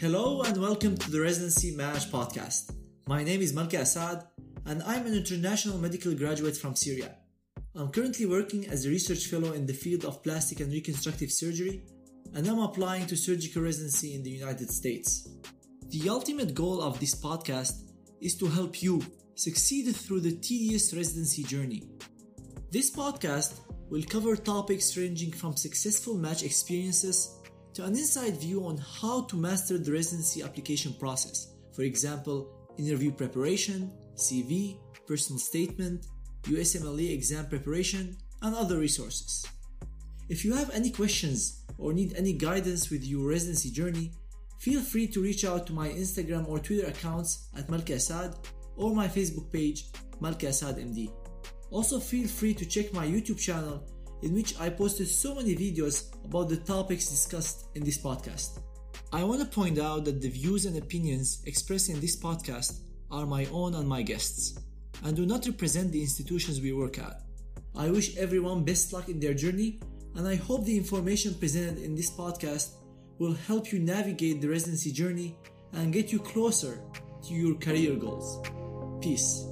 Hello and welcome to the Residency Match podcast. My name is Malke Asaad and I'm an international medical graduate from Syria. I'm currently working as a research fellow in the field of plastic and reconstructive surgery and I'm applying to surgical residency in the United States. The ultimate goal of this podcast is to help you succeed through the tedious residency journey. This podcast will cover topics ranging from successful match experiences to an inside view on how to master the residency application process. For example, interview preparation, CV, personal statement, USMLE exam preparation, and other resources. If you have any questions or need any guidance with your residency journey, feel free to reach out to my Instagram or Twitter accounts at Malke Asaad or my Facebook page, Malke MD. Also, feel free to check my YouTube channel in which I posted so many videos about the topics discussed in this podcast. I want to point out that the views and opinions expressed in this podcast are my own and my guests, and do not represent the institutions we work at. I wish everyone best luck in their journey, and I hope the information presented in this podcast will help you navigate the residency journey and get you closer to your career goals. Peace.